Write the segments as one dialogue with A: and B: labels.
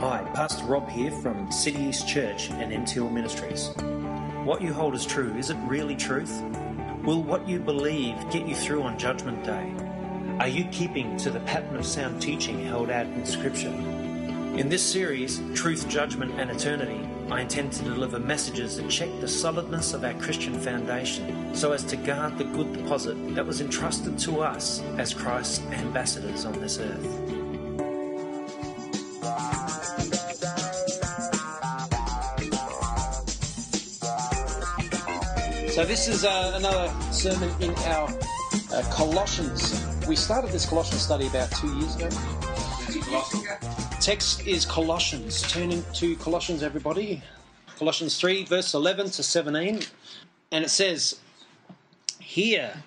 A: Hi, Pastor Rob here from City East Church and MTL Ministries. What you hold as true, is it really truth? Will what you believe get you through on Judgment Day? Are you keeping to the pattern of sound teaching held out in Scripture? In this series, Truth, Judgment and Eternity, I intend to deliver messages that check the solidness of our Christian foundation so as to guard the good deposit that was entrusted to us as Christ's ambassadors on this earth.
B: So, this is uh, another sermon in our uh, Colossians. We started this Colossians study about two years ago. Text is Colossians. Turning to Colossians, everybody. Colossians 3, verse 11 to 17. And it says, Here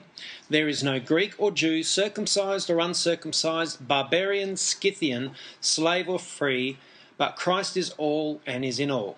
B: there is no Greek or Jew, circumcised or uncircumcised, barbarian, Scythian, slave or free, but Christ is all and is in all.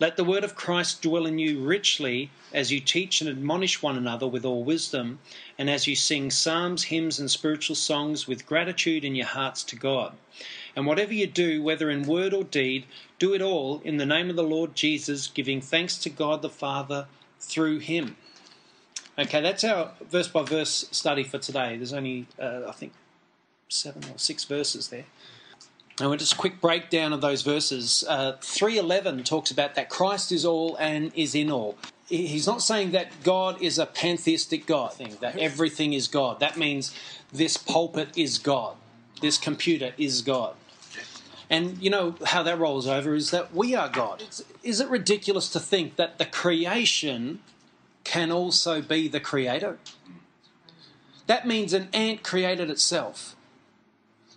B: Let the word of Christ dwell in you richly as you teach and admonish one another with all wisdom, and as you sing psalms, hymns, and spiritual songs with gratitude in your hearts to God. And whatever you do, whether in word or deed, do it all in the name of the Lord Jesus, giving thanks to God the Father through him. Okay, that's our verse by verse study for today. There's only, uh, I think, seven or six verses there. And just a quick breakdown of those verses. Uh, 311 talks about that Christ is all and is in all. He's not saying that God is a pantheistic God, thing, that everything is God. That means this pulpit is God, this computer is God. And you know how that rolls over is that we are God. Is it ridiculous to think that the creation can also be the creator? That means an ant created itself.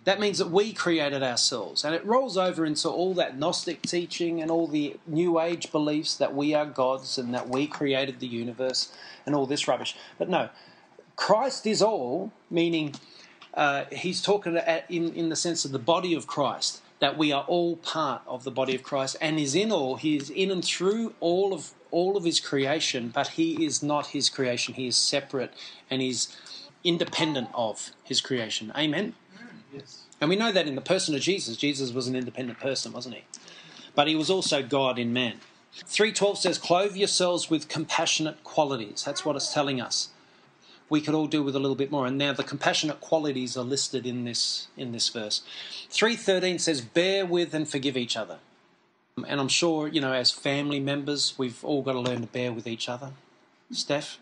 B: That means that we created ourselves. And it rolls over into all that Gnostic teaching and all the New Age beliefs that we are gods and that we created the universe and all this rubbish. But no, Christ is all, meaning uh, he's talking at, in, in the sense of the body of Christ, that we are all part of the body of Christ and is in all. He is in and through all of all of his creation, but he is not his creation. He is separate and he's independent of his creation. Amen. Yes. And we know that in the person of Jesus. Jesus was an independent person, wasn't he? But he was also God in man. 312 says, Clothe yourselves with compassionate qualities. That's what it's telling us. We could all do with a little bit more. And now the compassionate qualities are listed in this in this verse. 313 says, Bear with and forgive each other. And I'm sure, you know, as family members, we've all got to learn to bear with each other. Steph,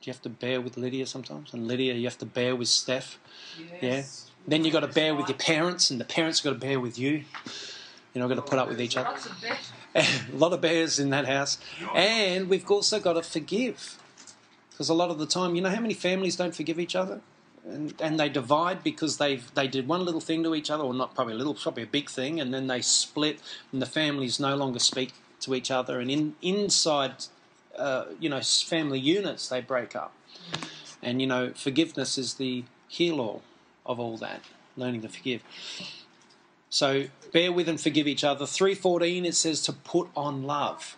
B: do you have to bear with Lydia sometimes? And Lydia, you have to bear with Steph. Yes. Yeah. Then you've got to bear with your parents, and the parents have got to bear with you. You know, got to put up with each other. a lot of bears in that house. And we've also got to forgive. Because a lot of the time, you know how many families don't forgive each other? And, and they divide because they they did one little thing to each other, or not probably a little, probably a big thing, and then they split, and the families no longer speak to each other, and in inside, uh, you know, family units they break up, and you know, forgiveness is the heal all of all that, learning to forgive. So bear with and forgive each other. 314 it says to put on love.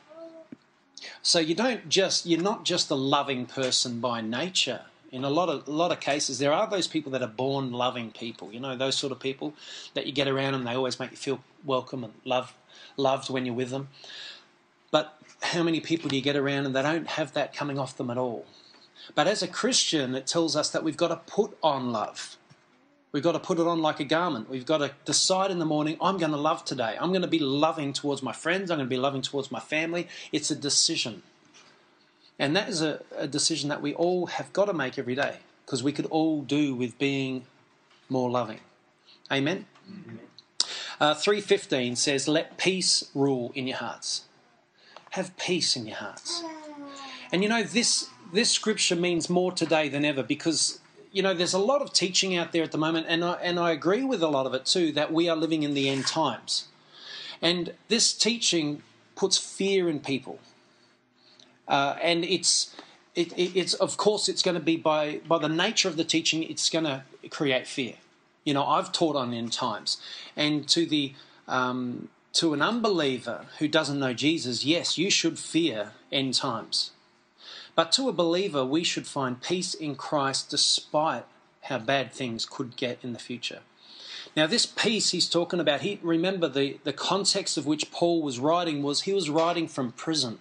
B: So you don't just you're not just a loving person by nature. In a lot of a lot of cases, there are those people that are born loving people. You know those sort of people that you get around and they always make you feel welcome and love loved when you're with them. But how many people do you get around and they don't have that coming off them at all? But as a Christian, it tells us that we've got to put on love. We've got to put it on like a garment. We've got to decide in the morning, I'm going to love today. I'm going to be loving towards my friends. I'm going to be loving towards my family. It's a decision. And that is a, a decision that we all have got to make every day because we could all do with being more loving. Amen? Amen. Uh, 315 says, Let peace rule in your hearts. Have peace in your hearts. And you know, this, this scripture means more today than ever because you know, there's a lot of teaching out there at the moment, and I, and I agree with a lot of it too, that we are living in the end times. And this teaching puts fear in people. Uh, and it's, it, it, it's, of course, it's going to be by, by the nature of the teaching, it's going to create fear. You know, I've taught on end times. And to the, um, to an unbeliever who doesn't know Jesus, yes, you should fear end times. But to a believer, we should find peace in Christ despite how bad things could get in the future. Now, this peace he's talking about, he, remember the, the context of which Paul was writing was he was writing from prison.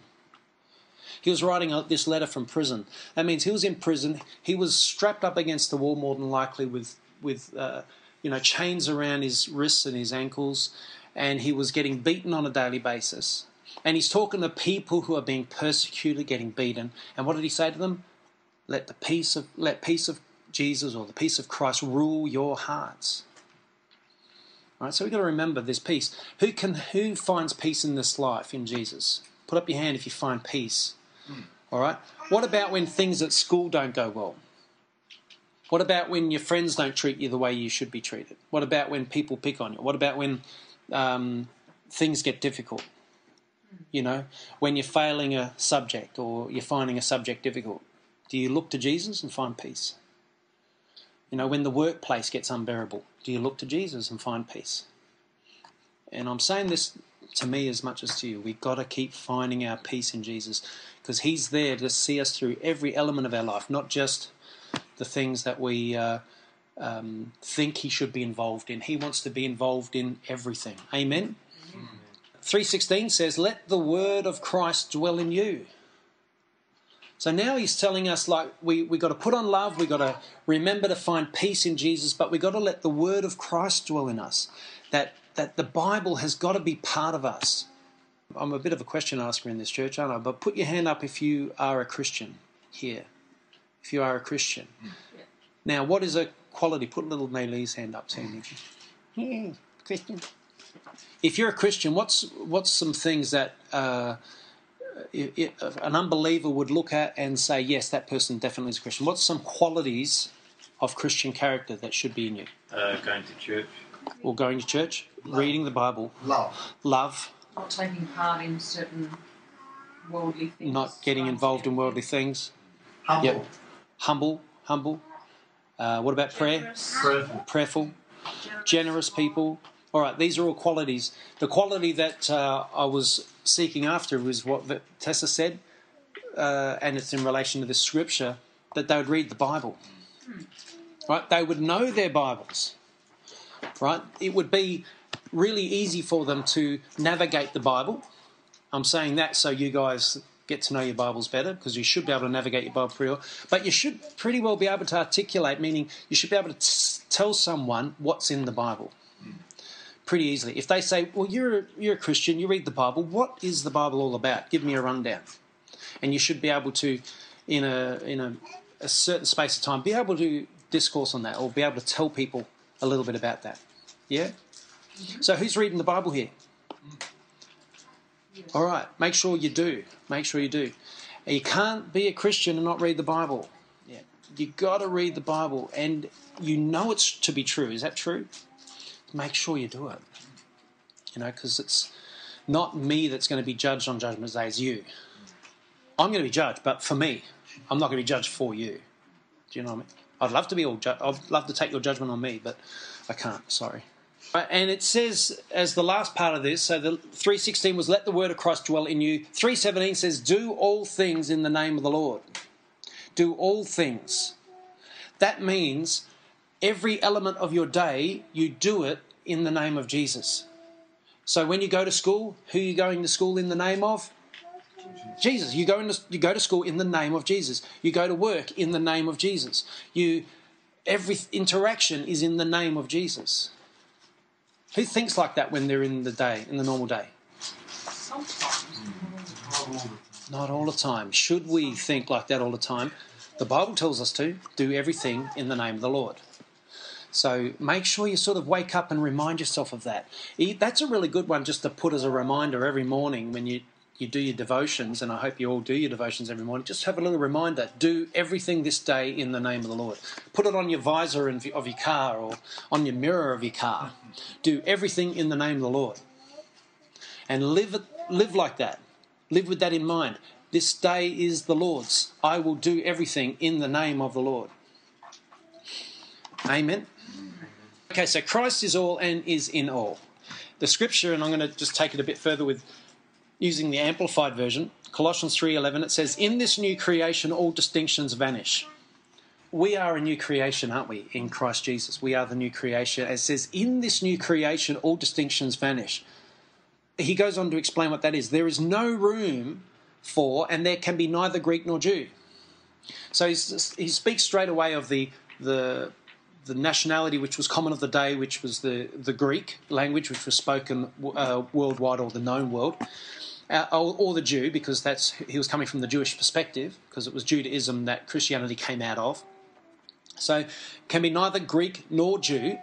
B: He was writing this letter from prison. That means he was in prison. He was strapped up against the wall, more than likely, with with uh, you know chains around his wrists and his ankles, and he was getting beaten on a daily basis. And he's talking to people who are being persecuted, getting beaten. And what did he say to them? Let the peace of let peace of Jesus or the peace of Christ rule your hearts. All right, so we've got to remember this peace. Who can who finds peace in this life in Jesus? Put up your hand if you find peace. All right. What about when things at school don't go well? What about when your friends don't treat you the way you should be treated? What about when people pick on you? What about when um, things get difficult? You know, when you're failing a subject or you're finding a subject difficult, do you look to Jesus and find peace? You know, when the workplace gets unbearable, do you look to Jesus and find peace? And I'm saying this to me as much as to you. We've got to keep finding our peace in Jesus because He's there to see us through every element of our life, not just the things that we uh, um, think He should be involved in. He wants to be involved in everything. Amen. 316 says, Let the word of Christ dwell in you. So now he's telling us like we we got to put on love, we got to remember to find peace in Jesus, but we got to let the word of Christ dwell in us. That that the Bible has got to be part of us. I'm a bit of a question asker in this church, aren't I? But put your hand up if you are a Christian here. If you are a Christian. Yeah. Now, what is a quality? Put little Maylee's hand up, Sandy. Yeah, hmm, Christian. If you're a Christian, what's what's some things that uh, it, it, an unbeliever would look at and say, yes, that person definitely is a Christian? What's some qualities of Christian character that should be in you?
C: Uh, going to church.
B: Or going to church, Love. reading the Bible.
D: Love.
B: Love.
E: Not taking part in certain worldly things.
B: Not getting involved in worldly things.
D: Humble.
B: Yep. Humble. Humble. Uh, what about prayer?
D: Prayerful.
B: Prayerful. Generous. Generous people. All right, these are all qualities. The quality that uh, I was seeking after was what Tessa said, uh, and it's in relation to the scripture that they would read the Bible. Right? They would know their Bibles. Right? It would be really easy for them to navigate the Bible. I'm saying that so you guys get to know your Bibles better because you should be able to navigate your Bible pretty well. But you should pretty well be able to articulate, meaning you should be able to t- tell someone what's in the Bible pretty easily. If they say, "Well, you're a, you're a Christian, you read the Bible. What is the Bible all about? Give me a rundown." And you should be able to, in a in a, a certain space of time, be able to discourse on that or be able to tell people a little bit about that. Yeah. So who's reading the Bible here? All right. Make sure you do. Make sure you do. You can't be a Christian and not read the Bible. Yeah. You got to read the Bible, and you know it's to be true. Is that true? Make sure you do it. You know, because it's not me that's going to be judged on Judgment Day, it's you. I'm going to be judged, but for me, I'm not going to be judged for you. Do you know what I mean? I'd love to be all. Ju- I'd love to take your judgment on me, but I can't. Sorry. And it says, as the last part of this, so the 316 was, let the word of Christ dwell in you. 317 says, do all things in the name of the Lord. Do all things. That means every element of your day, you do it in the name of Jesus. So when you go to school, who are you going to school in the name of? Jesus. You go, into, you go to school in the name of Jesus. You go to work in the name of Jesus. You, every interaction is in the name of Jesus. Who thinks like that when they're in the day, in the normal day?
E: Sometimes.
B: Not all the time. Should we think like that all the time? The Bible tells us to do everything in the name of the Lord. So make sure you sort of wake up and remind yourself of that. That's a really good one just to put as a reminder every morning when you, you do your devotions, and I hope you all do your devotions every morning. Just have a little reminder do everything this day in the name of the Lord. Put it on your visor of your car or on your mirror of your car. Do everything in the name of the Lord. and live, live like that. Live with that in mind. This day is the Lord's. I will do everything in the name of the Lord. Amen. Okay, so Christ is all and is in all. The scripture, and I'm going to just take it a bit further with using the amplified version, Colossians 3:11 it says in this new creation all distinctions vanish. We are a new creation, aren't we, in Christ Jesus? We are the new creation. It says in this new creation all distinctions vanish. He goes on to explain what that is. There is no room for and there can be neither Greek nor Jew. So he speaks straight away of the the the nationality which was common of the day, which was the, the Greek language, which was spoken uh, worldwide or the known world, uh, or, or, the Jew, because that's he was coming from the Jewish perspective, because it was Judaism that Christianity came out of. So, can be neither Greek nor Jew,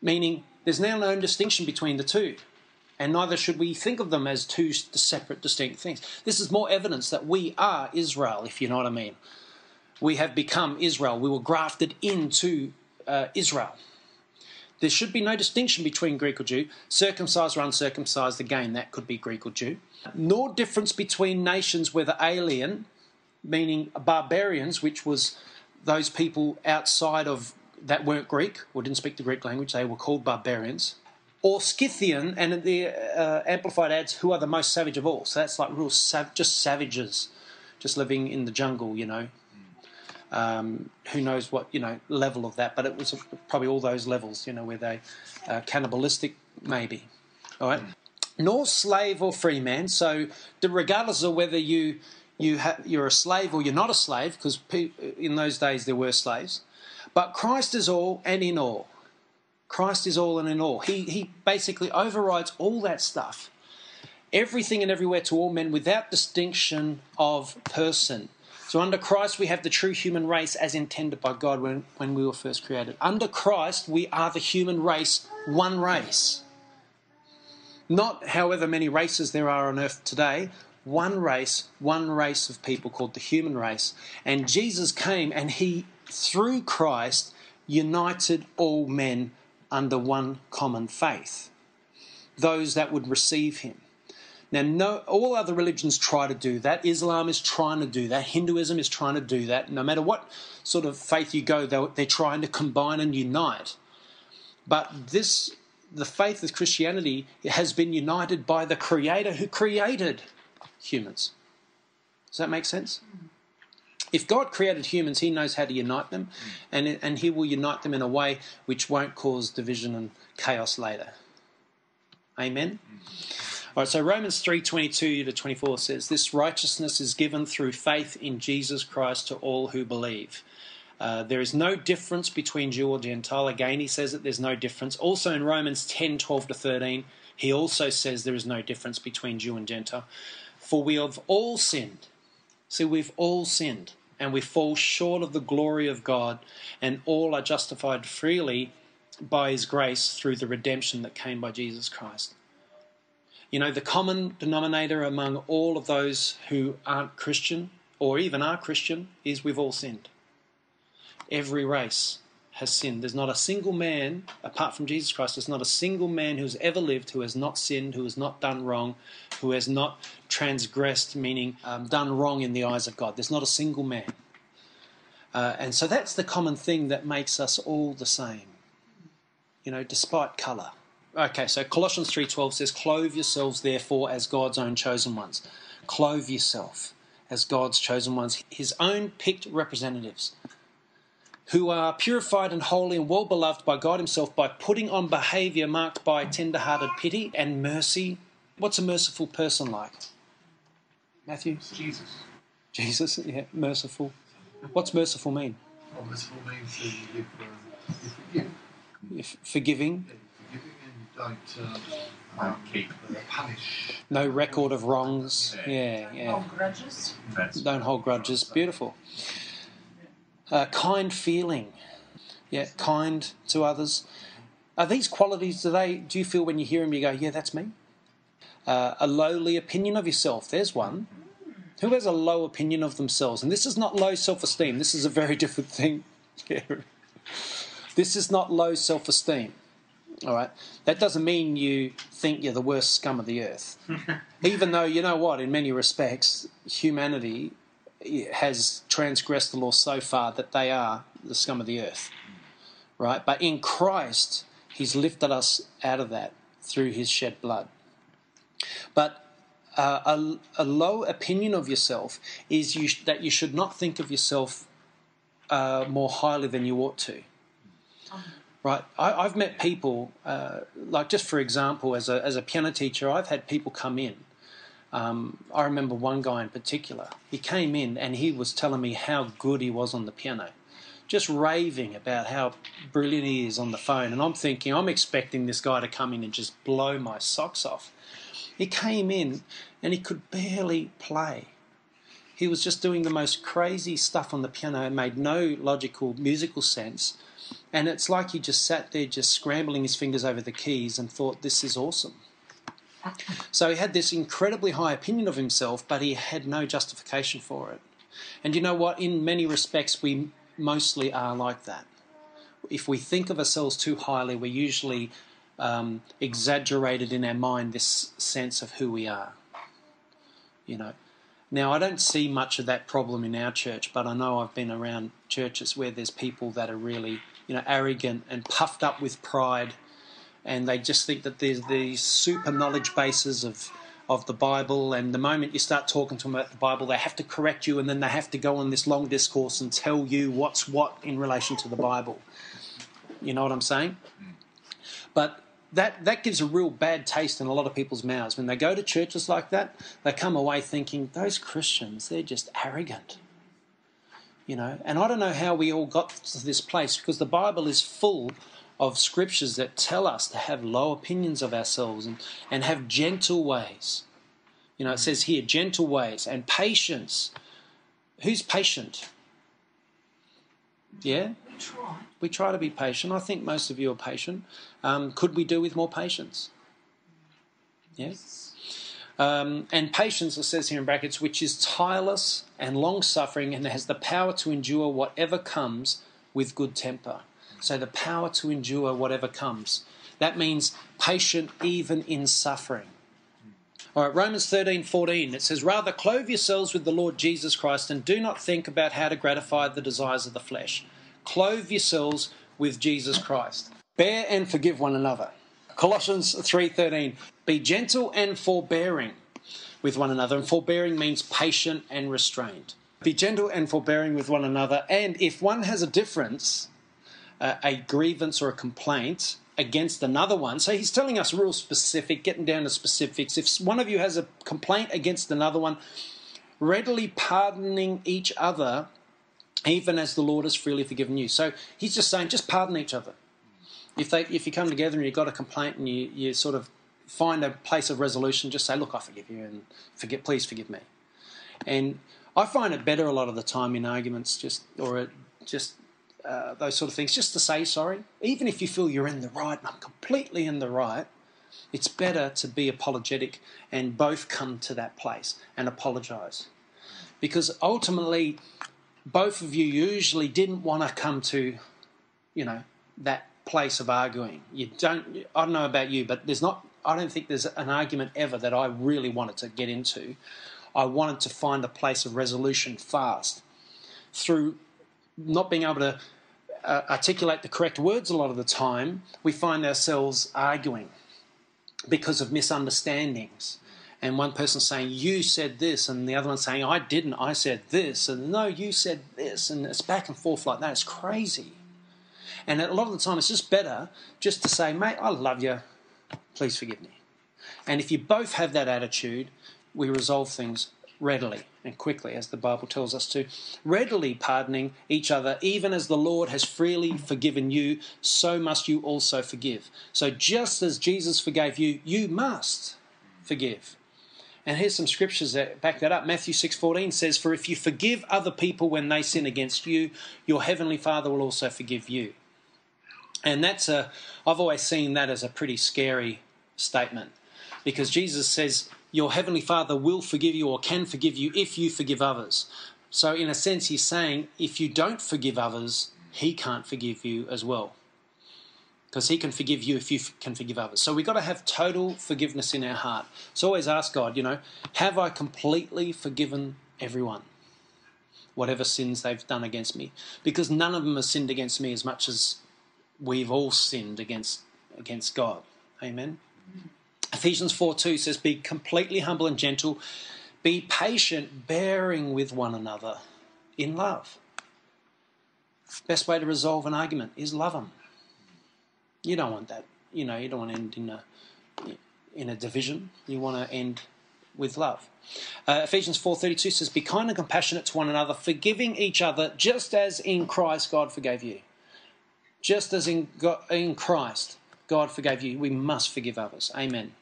B: meaning there's now no distinction between the two, and neither should we think of them as two separate, distinct things. This is more evidence that we are Israel, if you know what I mean. We have become Israel. We were grafted into uh, Israel. There should be no distinction between Greek or Jew, circumcised or uncircumcised, again, that could be Greek or Jew, nor difference between nations, whether alien, meaning barbarians, which was those people outside of that weren't Greek or didn't speak the Greek language, they were called barbarians, or Scythian, and the uh, Amplified adds, who are the most savage of all. So that's like real sav- just savages, just living in the jungle, you know, um, who knows what you know level of that, but it was probably all those levels, you know, where they uh, cannibalistic, maybe. All right, nor slave or free man. So regardless of whether you you ha- you're a slave or you're not a slave, because pe- in those days there were slaves, but Christ is all and in all. Christ is all and in all. He he basically overrides all that stuff, everything and everywhere to all men without distinction of person. So under Christ, we have the true human race as intended by God when, when we were first created. Under Christ, we are the human race, one race. Not however many races there are on earth today, one race, one race of people called the human race. And Jesus came and he, through Christ, united all men under one common faith. Those that would receive him. Now, no, all other religions try to do that. Islam is trying to do that. Hinduism is trying to do that. No matter what sort of faith you go, they're, they're trying to combine and unite. But this, the faith of Christianity, has been united by the Creator who created humans. Does that make sense? If God created humans, He knows how to unite them, and, and He will unite them in a way which won't cause division and chaos later. Amen. All right, so Romans 3:22 to 24 says, "This righteousness is given through faith in Jesus Christ to all who believe." Uh, there is no difference between Jew or Gentile. Again, he says that there's no difference. Also in Romans 10 12 to 13, he also says there is no difference between Jew and Gentile. For we have all sinned. See, we've all sinned, and we fall short of the glory of God, and all are justified freely by his grace through the redemption that came by Jesus Christ. You know, the common denominator among all of those who aren't Christian or even are Christian is we've all sinned. Every race has sinned. There's not a single man, apart from Jesus Christ, there's not a single man who's ever lived who has not sinned, who has not done wrong, who has not transgressed, meaning um, done wrong in the eyes of God. There's not a single man. Uh, and so that's the common thing that makes us all the same, you know, despite colour. Okay, so Colossians 3:12 says, "Clothe yourselves therefore as God's own chosen ones." Clothe yourself as God's chosen ones, his own picked representatives, who are purified and holy and well beloved by God himself by putting on behavior marked by tender-hearted pity and mercy. What's a merciful person like? Matthew?
C: Jesus.
B: Jesus, yeah, merciful. What's merciful mean?
C: Well, merciful means that you give, you forgive.
B: Forgiving.
C: Yeah, forgiving don't um, keep uh, punish.
B: No record of wrongs. Yeah, yeah.
E: Hold grudges.
B: Don't hold grudges. Beautiful. Uh, kind feeling. Yeah, kind to others. Are these qualities, do, they, do you feel when you hear them, you go, yeah, that's me? Uh, a lowly opinion of yourself. There's one. Who has a low opinion of themselves? And this is not low self esteem. This is a very different thing. this is not low self esteem. All right. That doesn't mean you think you're the worst scum of the earth. Even though, you know what, in many respects, humanity has transgressed the law so far that they are the scum of the earth. Right? But in Christ, He's lifted us out of that through His shed blood. But uh, a, a, low opinion of yourself is you sh- that you should not think of yourself uh, more highly than you ought to. Right, I, have met people, uh, like just for example, as a, as a piano teacher, I've had people come in. Um, I remember one guy in particular. He came in and he was telling me how good he was on the piano, just raving about how brilliant he is on the phone. And I'm thinking, I'm expecting this guy to come in and just blow my socks off. He came in and he could barely play. He was just doing the most crazy stuff on the piano, it made no logical musical sense and it's like he just sat there, just scrambling his fingers over the keys and thought, this is awesome. So he had this incredibly high opinion of himself, but he had no justification for it. And you know what? In many respects, we mostly are like that. If we think of ourselves too highly, we're usually um, exaggerated in our mind this sense of who we are. You know. Now, I don't see much of that problem in our church, but I know I've been around churches where there's people that are really you know, arrogant and puffed up with pride, and they just think that there's these super knowledge bases of of the Bible, and the moment you start talking to them about the Bible, they have to correct you, and then they have to go on this long discourse and tell you what's what in relation to the Bible. You know what I'm saying? But that that gives a real bad taste in a lot of people's mouths when they go to churches like that. They come away thinking those Christians, they're just arrogant you know. And I don't know how we all got to this place because the Bible is full of scriptures that tell us to have low opinions of ourselves and, and have gentle ways. You know, it says here, gentle ways and patience. Who's patient? Yeah?
E: We try.
B: We try to be patient. I think most of you are patient. Um, could we do with more patience? Yes. Um, and patience, it says here in brackets, which is tireless and long suffering and has the power to endure whatever comes with good temper. So, the power to endure whatever comes. That means patient even in suffering. All right, Romans 13 14, it says, Rather clothe yourselves with the Lord Jesus Christ and do not think about how to gratify the desires of the flesh. Clothe yourselves with Jesus Christ. Bear and forgive one another. Colossians 3:13 Be gentle and forbearing with one another and forbearing means patient and restrained. Be gentle and forbearing with one another and if one has a difference uh, a grievance or a complaint against another one. So he's telling us real specific, getting down to specifics. If one of you has a complaint against another one, readily pardoning each other even as the Lord has freely forgiven you. So he's just saying just pardon each other if they if you come together and you've got a complaint and you, you sort of find a place of resolution, just say, look, I forgive you and forget, please forgive me. And I find it better a lot of the time in arguments, just or just uh, those sort of things, just to say sorry, even if you feel you're in the right. I'm completely in the right. It's better to be apologetic and both come to that place and apologize, because ultimately, both of you usually didn't want to come to, you know, that place of arguing. You don't. I don't know about you, but there's not. I don't think there's an argument ever that I really wanted to get into. I wanted to find a place of resolution fast through not being able to uh, articulate the correct words a lot of the time. We find ourselves arguing because of misunderstandings. And one person saying, You said this, and the other one saying, I didn't, I said this, and no, you said this, and it's back and forth like that. It's crazy. And a lot of the time, it's just better just to say, mate, I love you. Please forgive me. And if you both have that attitude, we resolve things readily and quickly, as the Bible tells us to. Readily pardoning each other, even as the Lord has freely forgiven you, so must you also forgive. So just as Jesus forgave you, you must forgive. And here's some scriptures that back that up. Matthew 6:14 says, "For if you forgive other people when they sin against you, your heavenly Father will also forgive you." And that's a, I've always seen that as a pretty scary statement because Jesus says, Your heavenly Father will forgive you or can forgive you if you forgive others. So, in a sense, he's saying, if you don't forgive others, he can't forgive you as well. because He can forgive you if you can forgive others. So we've got to have total forgiveness in our heart. So always ask God, you know, have I completely forgiven everyone? Whatever sins they've done against me. Because none of them have sinned against me as much as we've all sinned against, against God. Amen. Ephesians 4 2 says, Be completely humble and gentle, be patient, bearing with one another in love. Best way to resolve an argument is love them. You don't want that. You know, you don't want to end in a in a division. You want to end with love. Uh, Ephesians 4:32 says, "Be kind and compassionate to one another, forgiving each other, just as in Christ God forgave you." Just as in God, in Christ God forgave you, we must forgive others. Amen.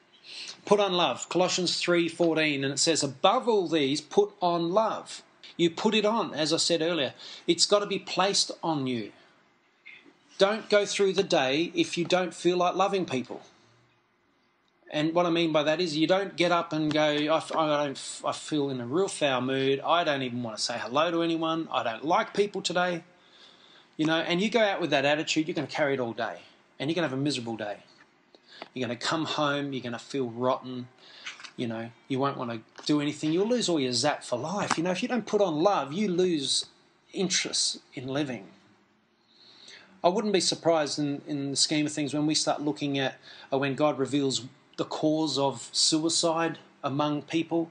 B: Put on love. Colossians 3:14 and it says, "Above all these, put on love." You put it on, as I said earlier. It's got to be placed on you. Don't go through the day if you don't feel like loving people. And what I mean by that is you don't get up and go, I, I, don't, I feel in a real foul mood. I don't even want to say hello to anyone. I don't like people today. You know, and you go out with that attitude, you're going to carry it all day. And you're going to have a miserable day. You're going to come home, you're going to feel rotten. You know, you won't want to do anything. You'll lose all your zap for life. You know, if you don't put on love, you lose interest in living. I wouldn't be surprised in, in the scheme of things when we start looking at uh, when God reveals the cause of suicide among people,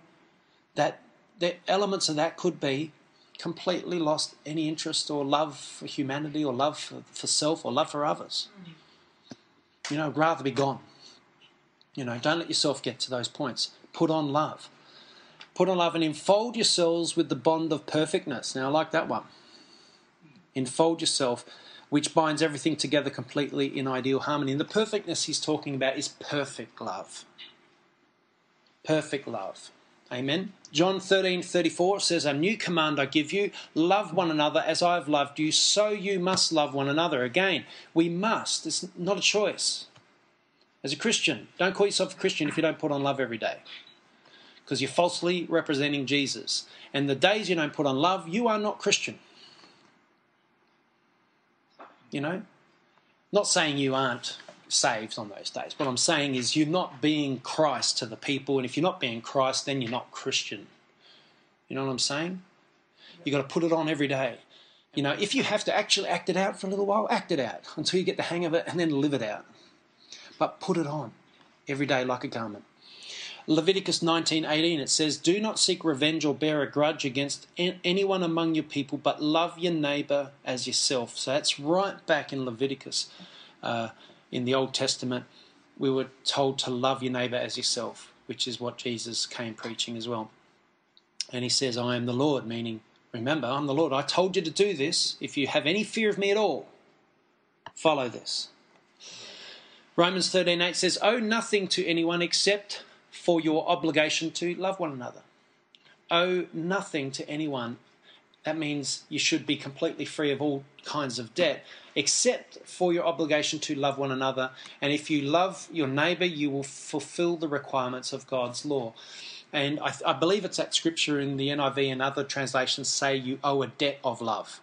B: that, the elements of that could be completely lost any interest or love for humanity or love for, for self or love for others. You know, rather be gone. You know, don't let yourself get to those points. Put on love. Put on love and enfold yourselves with the bond of perfectness. Now, I like that one. Enfold yourself which binds everything together completely in ideal harmony. And the perfectness he's talking about is perfect love. Perfect love. Amen. John 13 34 says, A new command I give you love one another as I have loved you, so you must love one another. Again, we must. It's not a choice. As a Christian, don't call yourself a Christian if you don't put on love every day because you're falsely representing Jesus. And the days you don't put on love, you are not Christian. You know? Not saying you aren't saved on those days. What I'm saying is you're not being Christ to the people, and if you're not being Christ, then you're not Christian. You know what I'm saying? You've got to put it on every day. You know, if you have to actually act it out for a little while, act it out until you get the hang of it and then live it out. But put it on every day like a garment. Leviticus 19:18 it says, "Do not seek revenge or bear a grudge against anyone among your people, but love your neighbor as yourself." So that's right back in Leviticus. Uh, in the Old Testament, we were told to love your neighbor as yourself, which is what Jesus came preaching as well. And he says, "I am the Lord," meaning, remember, I'm the Lord. I told you to do this. If you have any fear of me at all, follow this. Romans 13:8 says, "Owe nothing to anyone except for your obligation to love one another. Owe nothing to anyone. That means you should be completely free of all kinds of debt, except for your obligation to love one another. And if you love your neighbour, you will fulfill the requirements of God's law. And I, I believe it's that scripture in the NIV and other translations say you owe a debt of love.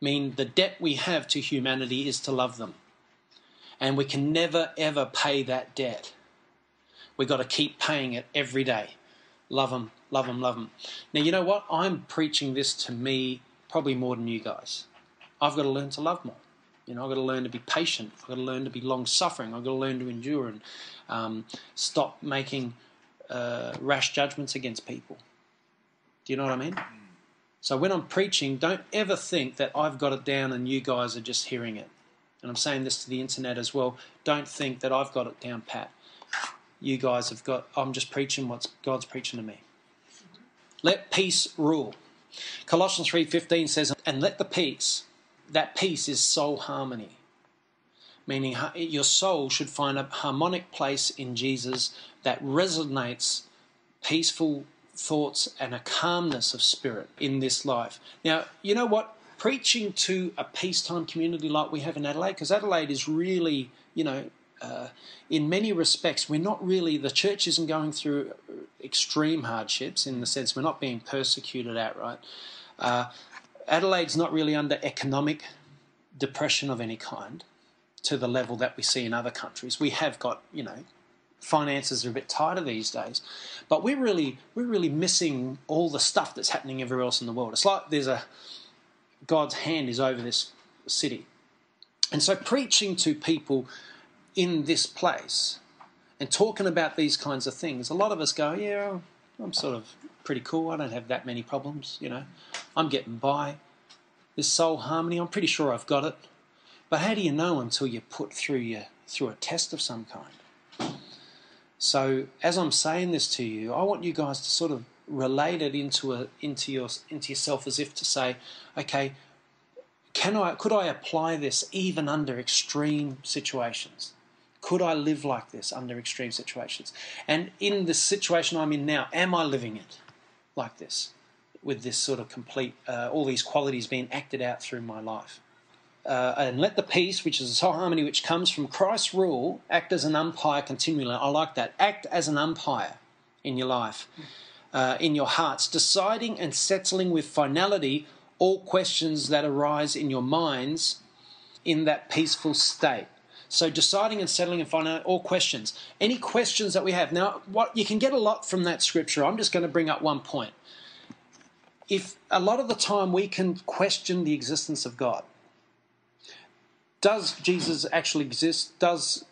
B: mean the debt we have to humanity is to love them. And we can never ever pay that debt. We've got to keep paying it every day. Love them, love them, love them. Now, you know what? I'm preaching this to me probably more than you guys. I've got to learn to love more. You know, I've got to learn to be patient. I've got to learn to be long suffering. I've got to learn to endure and um, stop making uh, rash judgments against people. Do you know what I mean? So when I'm preaching, don't ever think that I've got it down and you guys are just hearing it. And I'm saying this to the internet as well. Don't think that I've got it down pat you guys have got. I'm just preaching what God's preaching to me. Let peace rule. Colossians 3:15 says, "And let the peace, that peace is soul harmony." Meaning your soul should find a harmonic place in Jesus that resonates peaceful thoughts and a calmness of spirit in this life. Now, you know what? Preaching to a peacetime community like we have in Adelaide, because Adelaide is really, you know, uh, in many respects, we're not really, the church isn't going through extreme hardships in the sense we're not being persecuted outright. Uh, Adelaide's not really under economic depression of any kind. to the level that we see in other countries. We have got, you know, finances are a bit tighter these days, but we're really we're really missing all the stuff that's happening everywhere else in the world. It's like there's a God's hand is over this city, and so preaching to people in this place and talking about these kinds of things, a lot of us go, yeah, I'm sort of pretty cool. I don't have that many problems, you know. I'm getting by. This soul harmony, I'm pretty sure I've got it. But how do you know until you put through your through a test of some kind? So as I'm saying this to you, I want you guys to sort of relate it into a into your into yourself as if to say, okay, can I could I apply this even under extreme situations? Could I live like this under extreme situations? And in the situation I'm in now, am I living it like this, with this sort of complete, uh, all these qualities being acted out through my life? Uh, and let the peace, which is the soul harmony which comes from Christ's rule, act as an umpire continually. I like that. Act as an umpire in your life, uh, in your hearts, deciding and settling with finality all questions that arise in your minds in that peaceful state. So deciding and settling and finding out all questions. Any questions that we have. Now, what you can get a lot from that scripture. I'm just going to bring up one point. If a lot of the time we can question the existence of God. Does Jesus actually exist? Does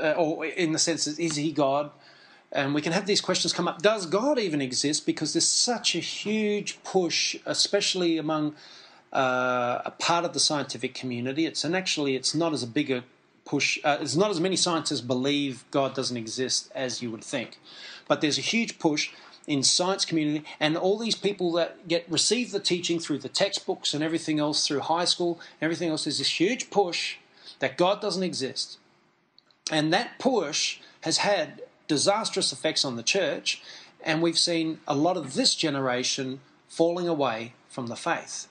B: uh, or in the sense is he God? And we can have these questions come up. Does God even exist? Because there's such a huge push, especially among uh, a part of the scientific community. It's and actually it's not as a bigger push. Uh, there's not as many scientists believe God doesn't exist as you would think, but there's a huge push in science community and all these people that get receive the teaching through the textbooks and everything else through high school everything else there's this huge push that god doesn't exist and that push has had disastrous effects on the church and we've seen a lot of this generation falling away from the faith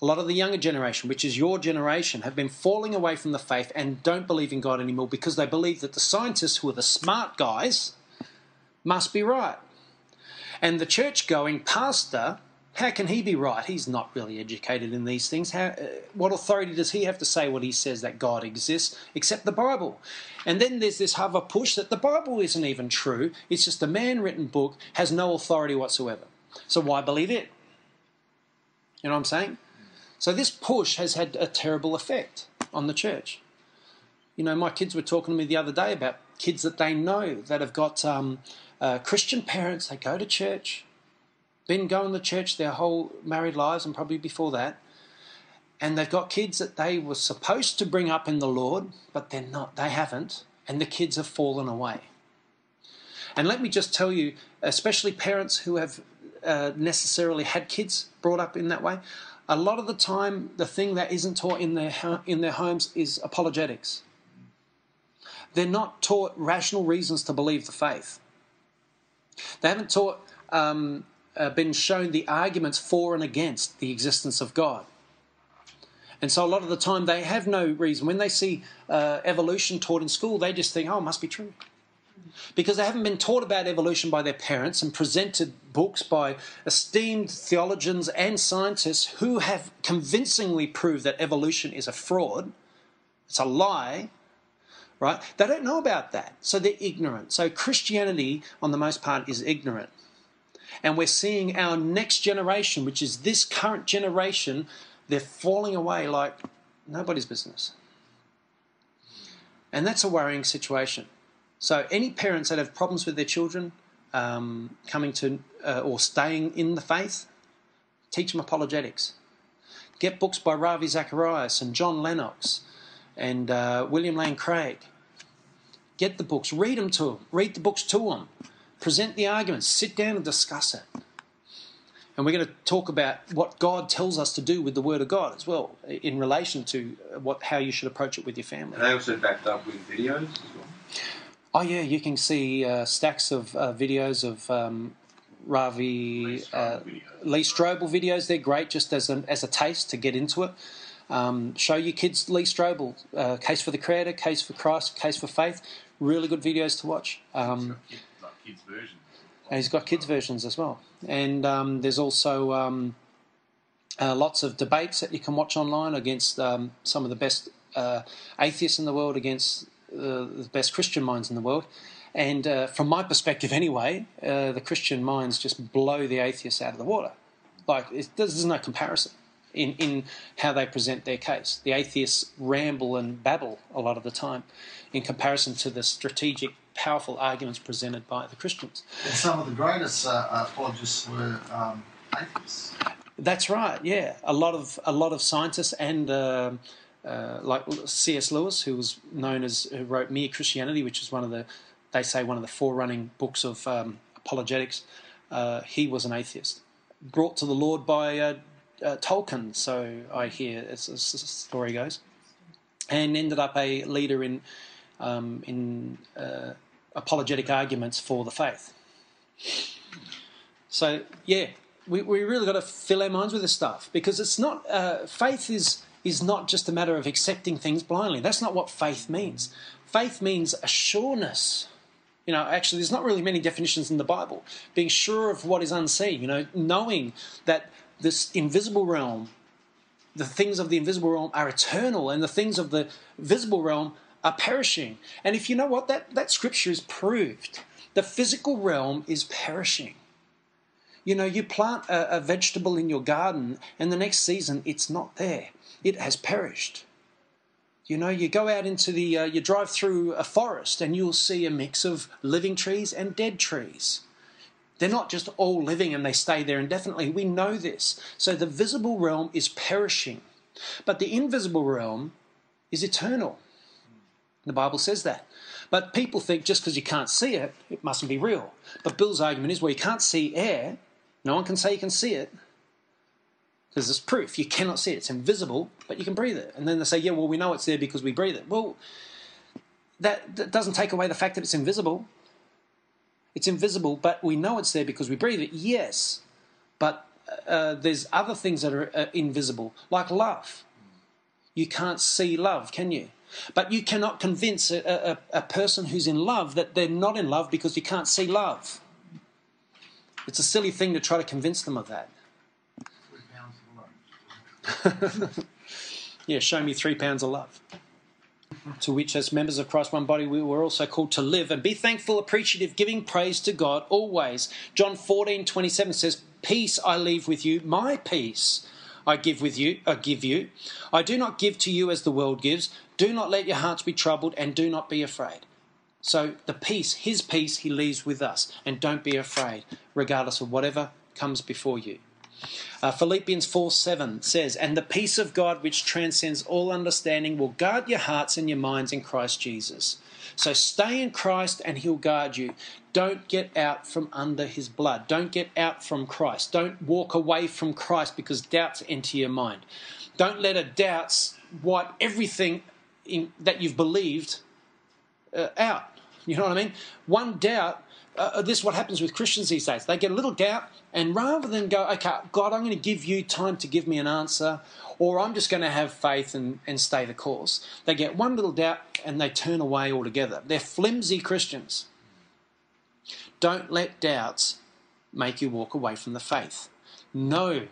B: a lot of the younger generation, which is your generation, have been falling away from the faith and don't believe in God anymore because they believe that the scientists, who are the smart guys, must be right. And the church going pastor, how can he be right? He's not really educated in these things. How, uh, what authority does he have to say what he says that God exists except the Bible? And then there's this other push that the Bible isn't even true. It's just a man written book, has no authority whatsoever. So why believe it? You know what I'm saying? So this push has had a terrible effect on the church. You know, my kids were talking to me the other day about kids that they know that have got um, uh, Christian parents. They go to church, been going to church their whole married lives and probably before that, and they've got kids that they were supposed to bring up in the Lord, but they're not. They haven't, and the kids have fallen away. And let me just tell you, especially parents who have uh, necessarily had kids brought up in that way, a lot of the time, the thing that isn't taught in their, in their homes is apologetics. They're not taught rational reasons to believe the faith. They haven't taught, um, uh, been shown the arguments for and against the existence of God. And so a lot of the time they have no reason. When they see uh, evolution taught in school, they just think, oh, it must be true because they haven't been taught about evolution by their parents and presented books by esteemed theologians and scientists who have convincingly proved that evolution is a fraud, it's a lie, right? They don't know about that, so they're ignorant. So Christianity, on the most part, is ignorant. And we're seeing our next generation, which is this current generation, they're falling away like nobody's business. And that's a worrying situation. So, any parents that have problems with their children um, coming to uh, or staying in the faith, teach them apologetics. Get books by Ravi Zacharias and John Lennox and uh, William Lane Craig. Get the books, read them to them, read the books to them, present the arguments, sit down and discuss it. And we're going to talk about what God tells us to do with the Word of God as well, in relation to what how you should approach it with your family.
C: Are they also backed up with videos as well?
B: Oh yeah, you can see uh, stacks of uh, videos of um, Ravi
C: Lee
B: uh,
C: Strobel videos.
B: Lee Strobel videos. They're great, just as a, as a taste to get into it. Um, show your kids Lee Strobel, uh, Case for the Creator, Case for Christ, Case for Faith. Really good videos to watch. Um,
C: Kid, like kids versions.
B: and he's got kids versions as well. And um, there's also um, uh, lots of debates that you can watch online against um, some of the best uh, atheists in the world against uh, the best Christian minds in the world. And uh, from my perspective, anyway, uh, the Christian minds just blow the atheists out of the water. Like, it, there's no comparison in, in how they present their case. The atheists ramble and babble a lot of the time in comparison to the strategic, powerful arguments presented by the Christians.
C: And some of the greatest uh, apologists were um, atheists.
B: That's right. Yeah, a lot of a lot of scientists and um uh, like C.S. Lewis, who was known as who wrote Mere Christianity, which is one of the they say one of the forerunning books of um, apologetics. Uh, he was an atheist, brought to the Lord by uh, uh Tolkien, so I hear as, as the story goes, and ended up a leader in um, in uh, apologetic arguments for the faith. So yeah, we, we really got to fill our minds with this stuff because it's not uh, faith is is not just a matter of accepting things blindly. That's not what faith means. Faith means a sureness. You know, actually, there's not really many definitions in the Bible. Being sure of what is unseen. You know, knowing that this invisible realm, the things of the invisible realm are eternal, and the things of the visible realm are perishing. And if you know what that that scripture is proved, the physical realm is perishing. You know, you plant a, a, vegetable in your garden, and the next season it's not there. It has perished. You know, you go out into the, uh, you drive through a forest, and you'll see a mix of living trees and dead trees. They're not just all living and they stay there indefinitely. We know this. So the visible realm is perishing, but the invisible realm is eternal. The Bible says that. But people think just because you can't see it, it mustn't be real. But Bill's argument is well, you can't see air, no one can say you can see it because it's proof. You cannot see it. It's invisible, but you can breathe it. And then they say, yeah, well, we know it's there because we breathe it. Well, that, that doesn't take away the fact that it's invisible. It's invisible, but we know it's there because we breathe it. Yes, but uh, there's other things that are uh, invisible, like love. You can't see love, can you? But you cannot convince a, a, a person who's in love that they're not in love because you can't see love. It's a silly thing to try to convince them of that. yeah, show me three pounds of love. To which, as members of Christ, one body, we were also called to live and be thankful, appreciative, giving praise to God always. John 14, 27 says, Peace I leave with you, my peace I give with you, I give you. I do not give to you as the world gives. Do not let your hearts be troubled, and do not be afraid. So the peace, his peace, he leaves with us. And don't be afraid, regardless of whatever comes before you. Uh, Philippians 4 7 says, And the peace of God, which transcends all understanding, will guard your hearts and your minds in Christ Jesus. So stay in Christ and he'll guard you. Don't get out from under his blood. Don't get out from Christ. Don't walk away from Christ because doubts enter your mind. Don't let a doubts wipe everything in, that you've believed uh, out. You know what I mean? One doubt. Uh, uh, this is what happens with Christians these days. They get a little doubt, and rather than go, okay, God, I'm going to give you time to give me an answer, or I'm just going to have faith and, and stay the course, they get one little doubt and they turn away altogether. They're flimsy Christians. Don't let doubts make you walk away from the faith. Know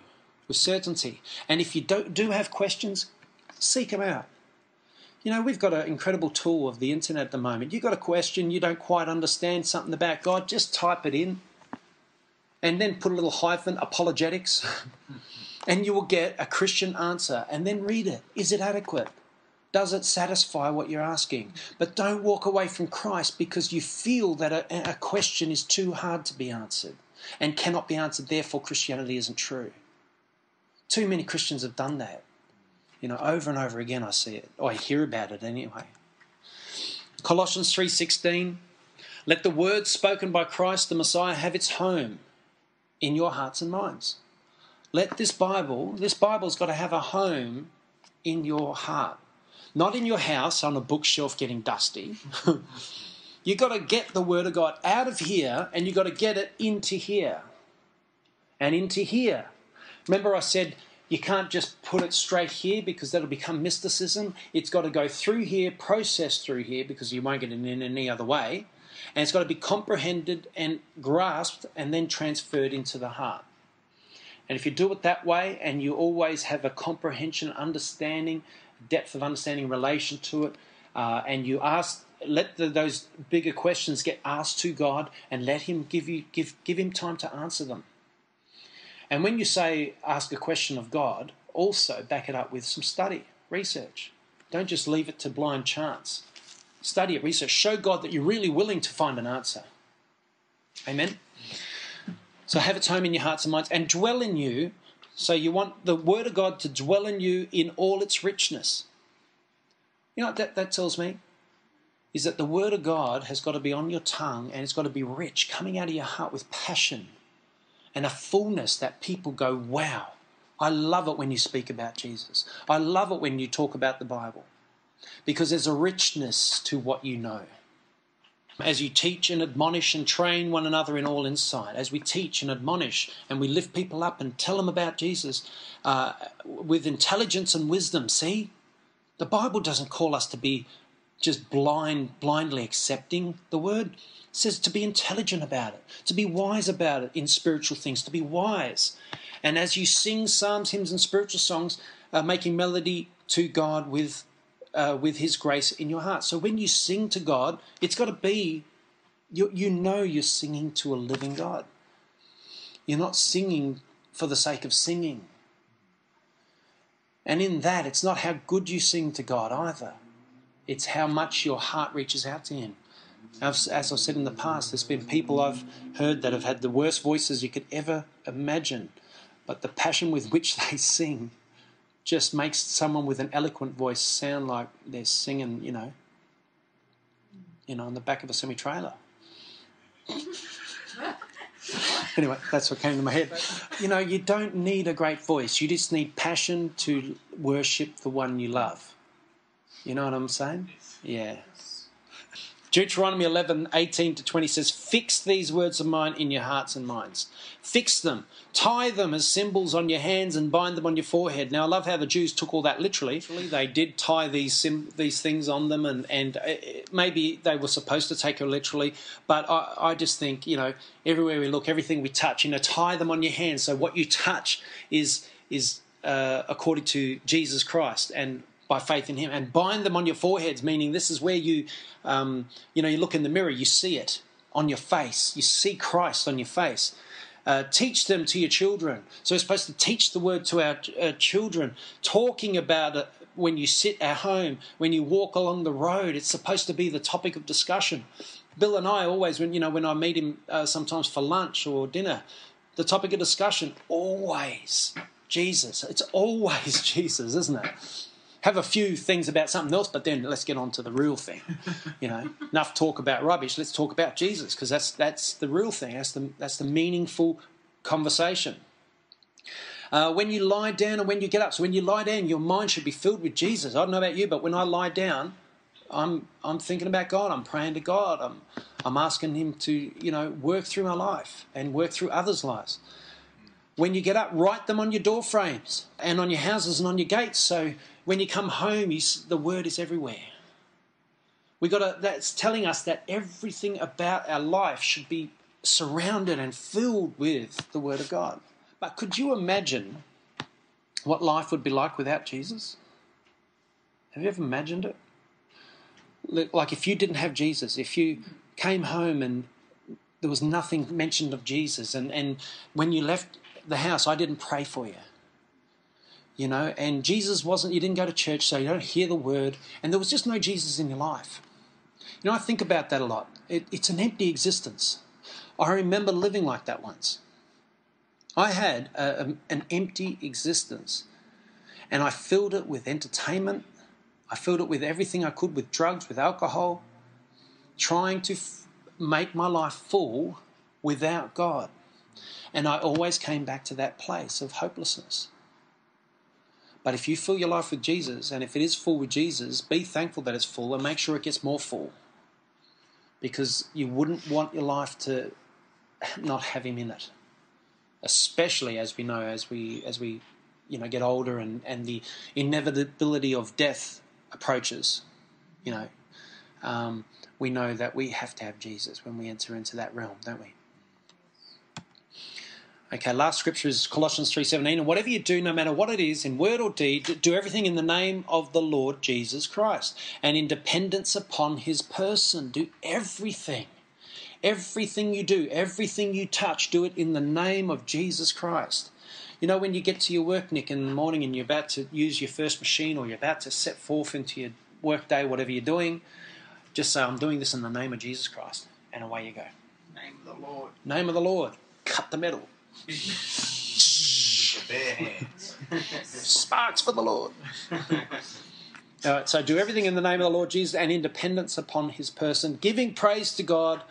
B: with certainty. And if you don't, do have questions, seek them out. You know, we've got an incredible tool of the internet at the moment. You've got a question, you don't quite understand something about God, just type it in and then put a little hyphen, apologetics, and you will get a Christian answer. And then read it. Is it adequate? Does it satisfy what you're asking? But don't walk away from Christ because you feel that a, a question is too hard to be answered and cannot be answered, therefore, Christianity isn't true. Too many Christians have done that. You know, over and over again I see it. I hear about it anyway. Colossians 3:16 Let the word spoken by Christ the Messiah have its home in your hearts and minds. Let this Bible, this Bible's got to have a home in your heart. Not in your house on a bookshelf getting dusty. you've got to get the Word of God out of here and you've got to get it into here and into here. Remember, I said you can't just put it straight here because that'll become mysticism. It's got to go through here, processed through here because you won't get it in any other way. And it's got to be comprehended and grasped and then transferred into the heart. And if you do it that way and you always have a comprehension, understanding, depth of understanding in relation to it, uh, and you ask, let the, those bigger questions get asked to God, and let Him give you give give Him time to answer them. And when you say ask a question of God, also back it up with some study, research. Don't just leave it to blind chance. Study it, research. Show God that you're really willing to find an answer. Amen. So have its home in your hearts and minds and dwell in you. So you want the Word of God to dwell in you in all its richness. You know what that, that tells me? Is that the Word of God has got to be on your tongue and it's got to be rich, coming out of your heart with passion and a fullness that people go, wow. I love it when you speak about Jesus. I love it when you talk about the Bible because there's a richness to what you know as you teach and admonish and train one another in all insight, as we teach and admonish and we lift people up and tell them about Jesus uh, with intelligence and wisdom. See, the Bible doesn't call us to be just blind, blindly accepting the word. Says to be intelligent about it, to be wise about it in spiritual things, to be wise. And as you sing psalms, hymns, and spiritual songs, uh, making melody to God with uh, with His grace in your heart. So when you sing to God, it's got to be, you, you know you're singing to a living God. You're not singing for the sake of singing. And in that, it's not how good you sing to God either, it's how much your heart reaches out to Him. As, as I've said in the past, there's been people I've heard that have had the worst voices you could ever imagine, but the passion with which they sing just makes someone with an eloquent voice sound like they're singing, you know, you know, on the back of a semi trailer. anyway, that's what came to my head. You know, you don't need a great voice. You just need passion to worship the one you love. You know what I'm saying? Yeah. Deuteronomy 11, 18 to 20 says, Fix these words of mine in your hearts and minds. Fix them. Tie them as symbols on your hands and bind them on your forehead. Now, I love how the Jews took all that literally. They did tie these sim- these things on them, and, and uh, maybe they were supposed to take it literally. But I, I just think, you know, everywhere we look, everything we touch, you know, tie them on your hands. So what you touch is, is uh, according to Jesus Christ. And by faith in Him, and bind them on your foreheads, meaning this is where you, um, you know, you look in the mirror, you see it on your face, you see Christ on your face. Uh, teach them to your children. So we're supposed to teach the word to our, our children, talking about it when you sit at home, when you walk along the road. It's supposed to be the topic of discussion. Bill and I always, when you know, when I meet him uh, sometimes for lunch or dinner, the topic of discussion always Jesus. It's always Jesus, isn't it? Have a few things about something else, but then let's get on to the real thing. You know, enough talk about rubbish. Let's talk about Jesus because that's that's the real thing. That's the that's the meaningful conversation. Uh, when you lie down and when you get up, so when you lie down, your mind should be filled with Jesus. I don't know about you, but when I lie down, I'm I'm thinking about God. I'm praying to God. I'm I'm asking Him to you know work through my life and work through others' lives. When you get up, write them on your door frames and on your houses and on your gates. So when you come home, you, the word is everywhere. We got to, that's telling us that everything about our life should be surrounded and filled with the word of God. But could you imagine what life would be like without Jesus? Have you ever imagined it? Like if you didn't have Jesus, if you came home and there was nothing mentioned of Jesus, and, and when you left the house, I didn't pray for you you know, and Jesus wasn't, you didn't go to church, so you don't hear the word, and there was just no Jesus in your life. You know, I think about that a lot. It, it's an empty existence. I remember living like that once. I had a, a, an empty existence, and I filled it with entertainment. I filled it with everything I could, with drugs, with alcohol, trying to f- make my life full without God. And I always came back to that place of hopelessness. But if you fill your life with Jesus, and if it is full with Jesus, be thankful that it's full and make sure it gets more full. Because you wouldn't want your life to not have him in it. Especially as we know, as we as we you know get older and, and the inevitability of death approaches, you know, um, we know that we have to have Jesus when we enter into that realm, don't we? Okay, last scripture is Colossians 3:17 and whatever you do no matter what it is in word or deed do everything in the name of the Lord Jesus Christ. And in dependence upon his person do everything. Everything you do everything you touch do it in the name of Jesus Christ. You know when you get to your work Nick in the morning and you're about to use your first machine or you're about to set forth into your work day whatever you're doing just say I'm doing this in the name of Jesus Christ. And away you go.
C: Name of the Lord.
B: name of the Lord. Cut the metal Sparks for the Lord. Uh, so do everything in the name of the Lord Jesus and in dependence upon his person, giving praise to God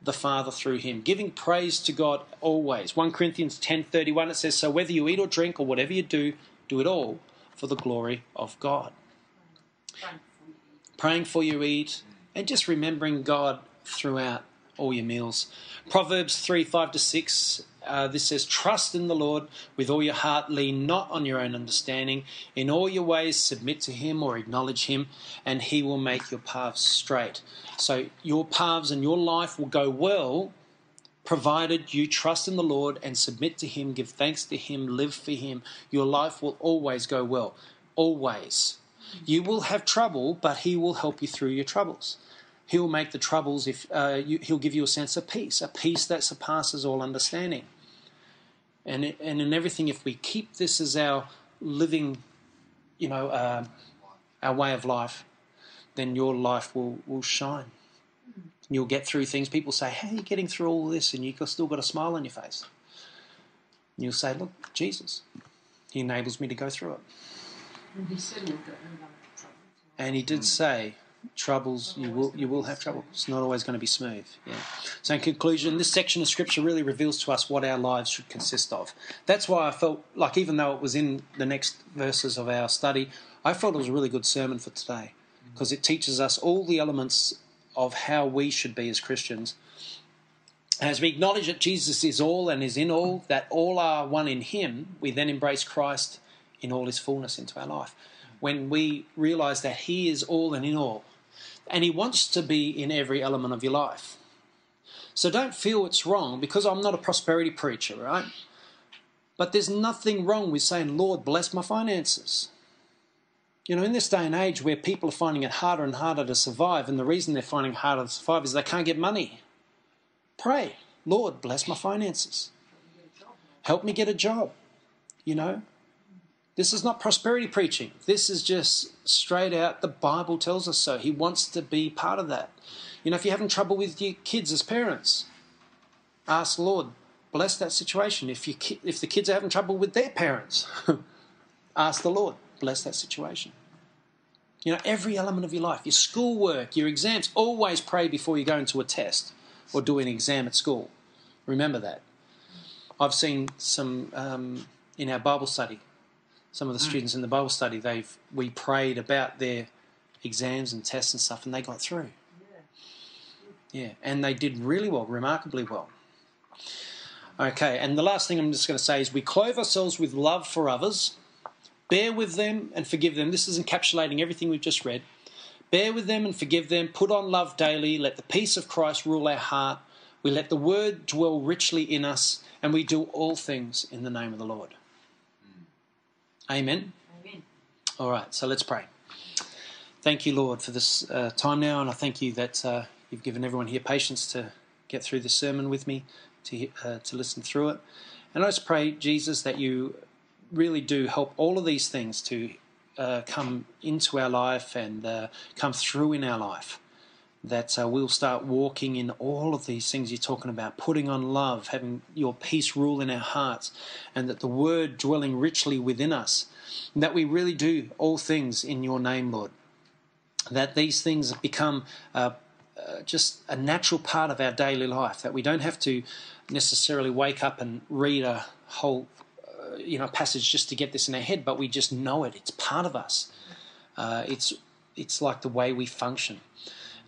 B: the Father through him, giving praise to God always. 1 Corinthians 10:31 it says, "So whether you eat or drink or whatever you do, do it all for the glory of God." Praying for you eat and just remembering God throughout all your meals. Proverbs 3 5 to 6. Uh, this says, Trust in the Lord with all your heart, lean not on your own understanding. In all your ways, submit to Him or acknowledge Him, and He will make your paths straight. So, your paths and your life will go well provided you trust in the Lord and submit to Him, give thanks to Him, live for Him. Your life will always go well. Always. You will have trouble, but He will help you through your troubles. He'll make the troubles if uh, you, He'll give you a sense of peace, a peace that surpasses all understanding. And it, and in everything, if we keep this as our living, you know, uh, our way of life, then your life will will shine. You'll get through things. People say, "How are you getting through all this?" And you've still got a smile on your face. And you'll say, "Look, Jesus, He enables me to go through it."
E: And he said we've got no other.
B: And he did say, troubles you will you will have trouble. It's not always going to be smooth. Yeah. So in conclusion, this section of scripture really reveals to us what our lives should consist of. That's why I felt like even though it was in the next verses of our study, I felt it was a really good sermon for today mm. because it teaches us all the elements of how we should be as Christians. As we acknowledge that Jesus is all and is in all, that all are one in Him, we then embrace Christ in all His fullness into our life. Mm. When we realize that He is all and in all, and He wants to be in every element of your life. So don't feel it's wrong because I'm not a prosperity preacher, right? But there's nothing wrong with saying, Lord, bless my finances. You know, in this day and age where people are finding it harder and harder to survive, and the reason they're finding it harder to survive is they can't get money. Pray, Lord, bless my finances. Help me get a job. You know, this is not prosperity preaching. This is just straight out the Bible tells us so. He wants to be part of that. You know, if you're having trouble with your kids as parents, ask Lord, bless that situation. If you if the kids are having trouble with their parents, ask the Lord, bless that situation. You know, every element of your life, your schoolwork, your exams, always pray before you go into a test or do an exam at school. Remember that. I've seen some um, in our Bible study. Some of the hmm. students in the Bible study, they've we prayed about their exams and tests and stuff, and they got through. Yeah, and they did really well, remarkably well. Okay, and the last thing I'm just going to say is we clothe ourselves with love for others, bear with them and forgive them. This is encapsulating everything we've just read. Bear with them and forgive them. Put on love daily. Let the peace of Christ rule our heart. We let the word dwell richly in us, and we do all things in the name of the Lord. Amen.
E: Amen.
B: All right, so let's pray. Thank you, Lord, for this uh, time now, and I thank you that uh, you've given everyone here patience to get through the sermon with me, to uh, to listen through it. And I just pray, Jesus, that you really do help all of these things to uh, come into our life and uh, come through in our life. That uh, we'll start walking in all of these things you're talking about, putting on love, having your peace rule in our hearts, and that the word dwelling richly within us, that we really do all things in your name, Lord. That these things become uh, uh, just a natural part of our daily life, that we don't have to necessarily wake up and read a whole uh, you know passage just to get this in our head, but we just know it. It's part of us. Uh, it's it's like the way we function.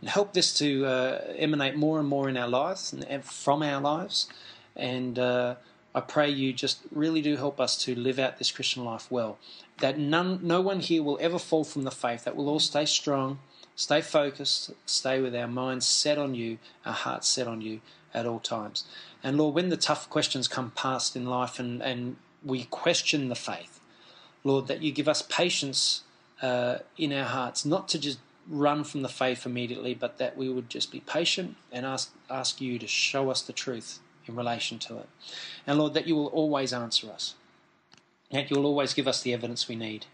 B: And help this to uh, emanate more and more in our lives and, from our lives. And uh, I pray you just really do help us to live out this Christian life well. That none, no one here will ever fall from the faith. That we'll all stay strong, Stay focused, stay with our minds set on you, our hearts set on you at all times. And Lord, when the tough questions come past in life and, and we question the faith, Lord, that you give us patience uh, in our hearts, not to just run from the faith immediately, but that we would just be patient and ask ask you to show us the truth in relation to it. And Lord, that you will always answer us. That you will always give us the evidence we need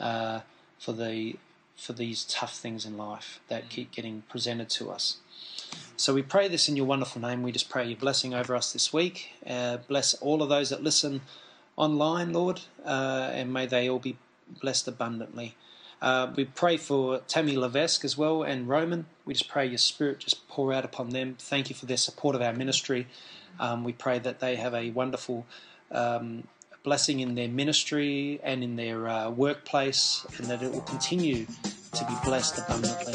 B: uh, for the for these tough things in life that keep getting presented to us. So we pray this in your wonderful name. We just pray your blessing over us this week. Uh, bless all of those that listen online, Lord, uh, and may they all be blessed abundantly. Uh, we pray for Tammy Levesque as well and Roman. We just pray your spirit just pour out upon them. Thank you for their support of our ministry. Um, we pray that they have a wonderful um, blessing in their ministry and in their uh, workplace, and that it will continue to be blessed abundantly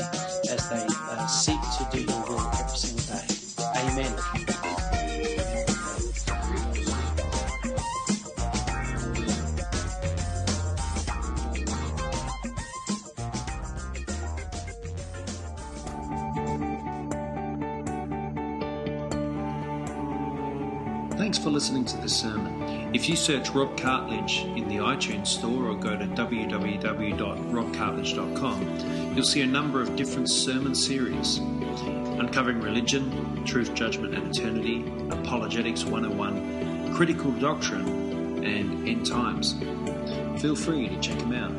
B: as they uh, seek to do your will every single day. Amen.
A: Listening to this sermon. If you search Rob Cartledge in the iTunes store or go to www.robcartledge.com, you'll see a number of different sermon series uncovering religion, truth, judgment, and eternity, apologetics 101, critical doctrine, and end times. Feel free to check them out.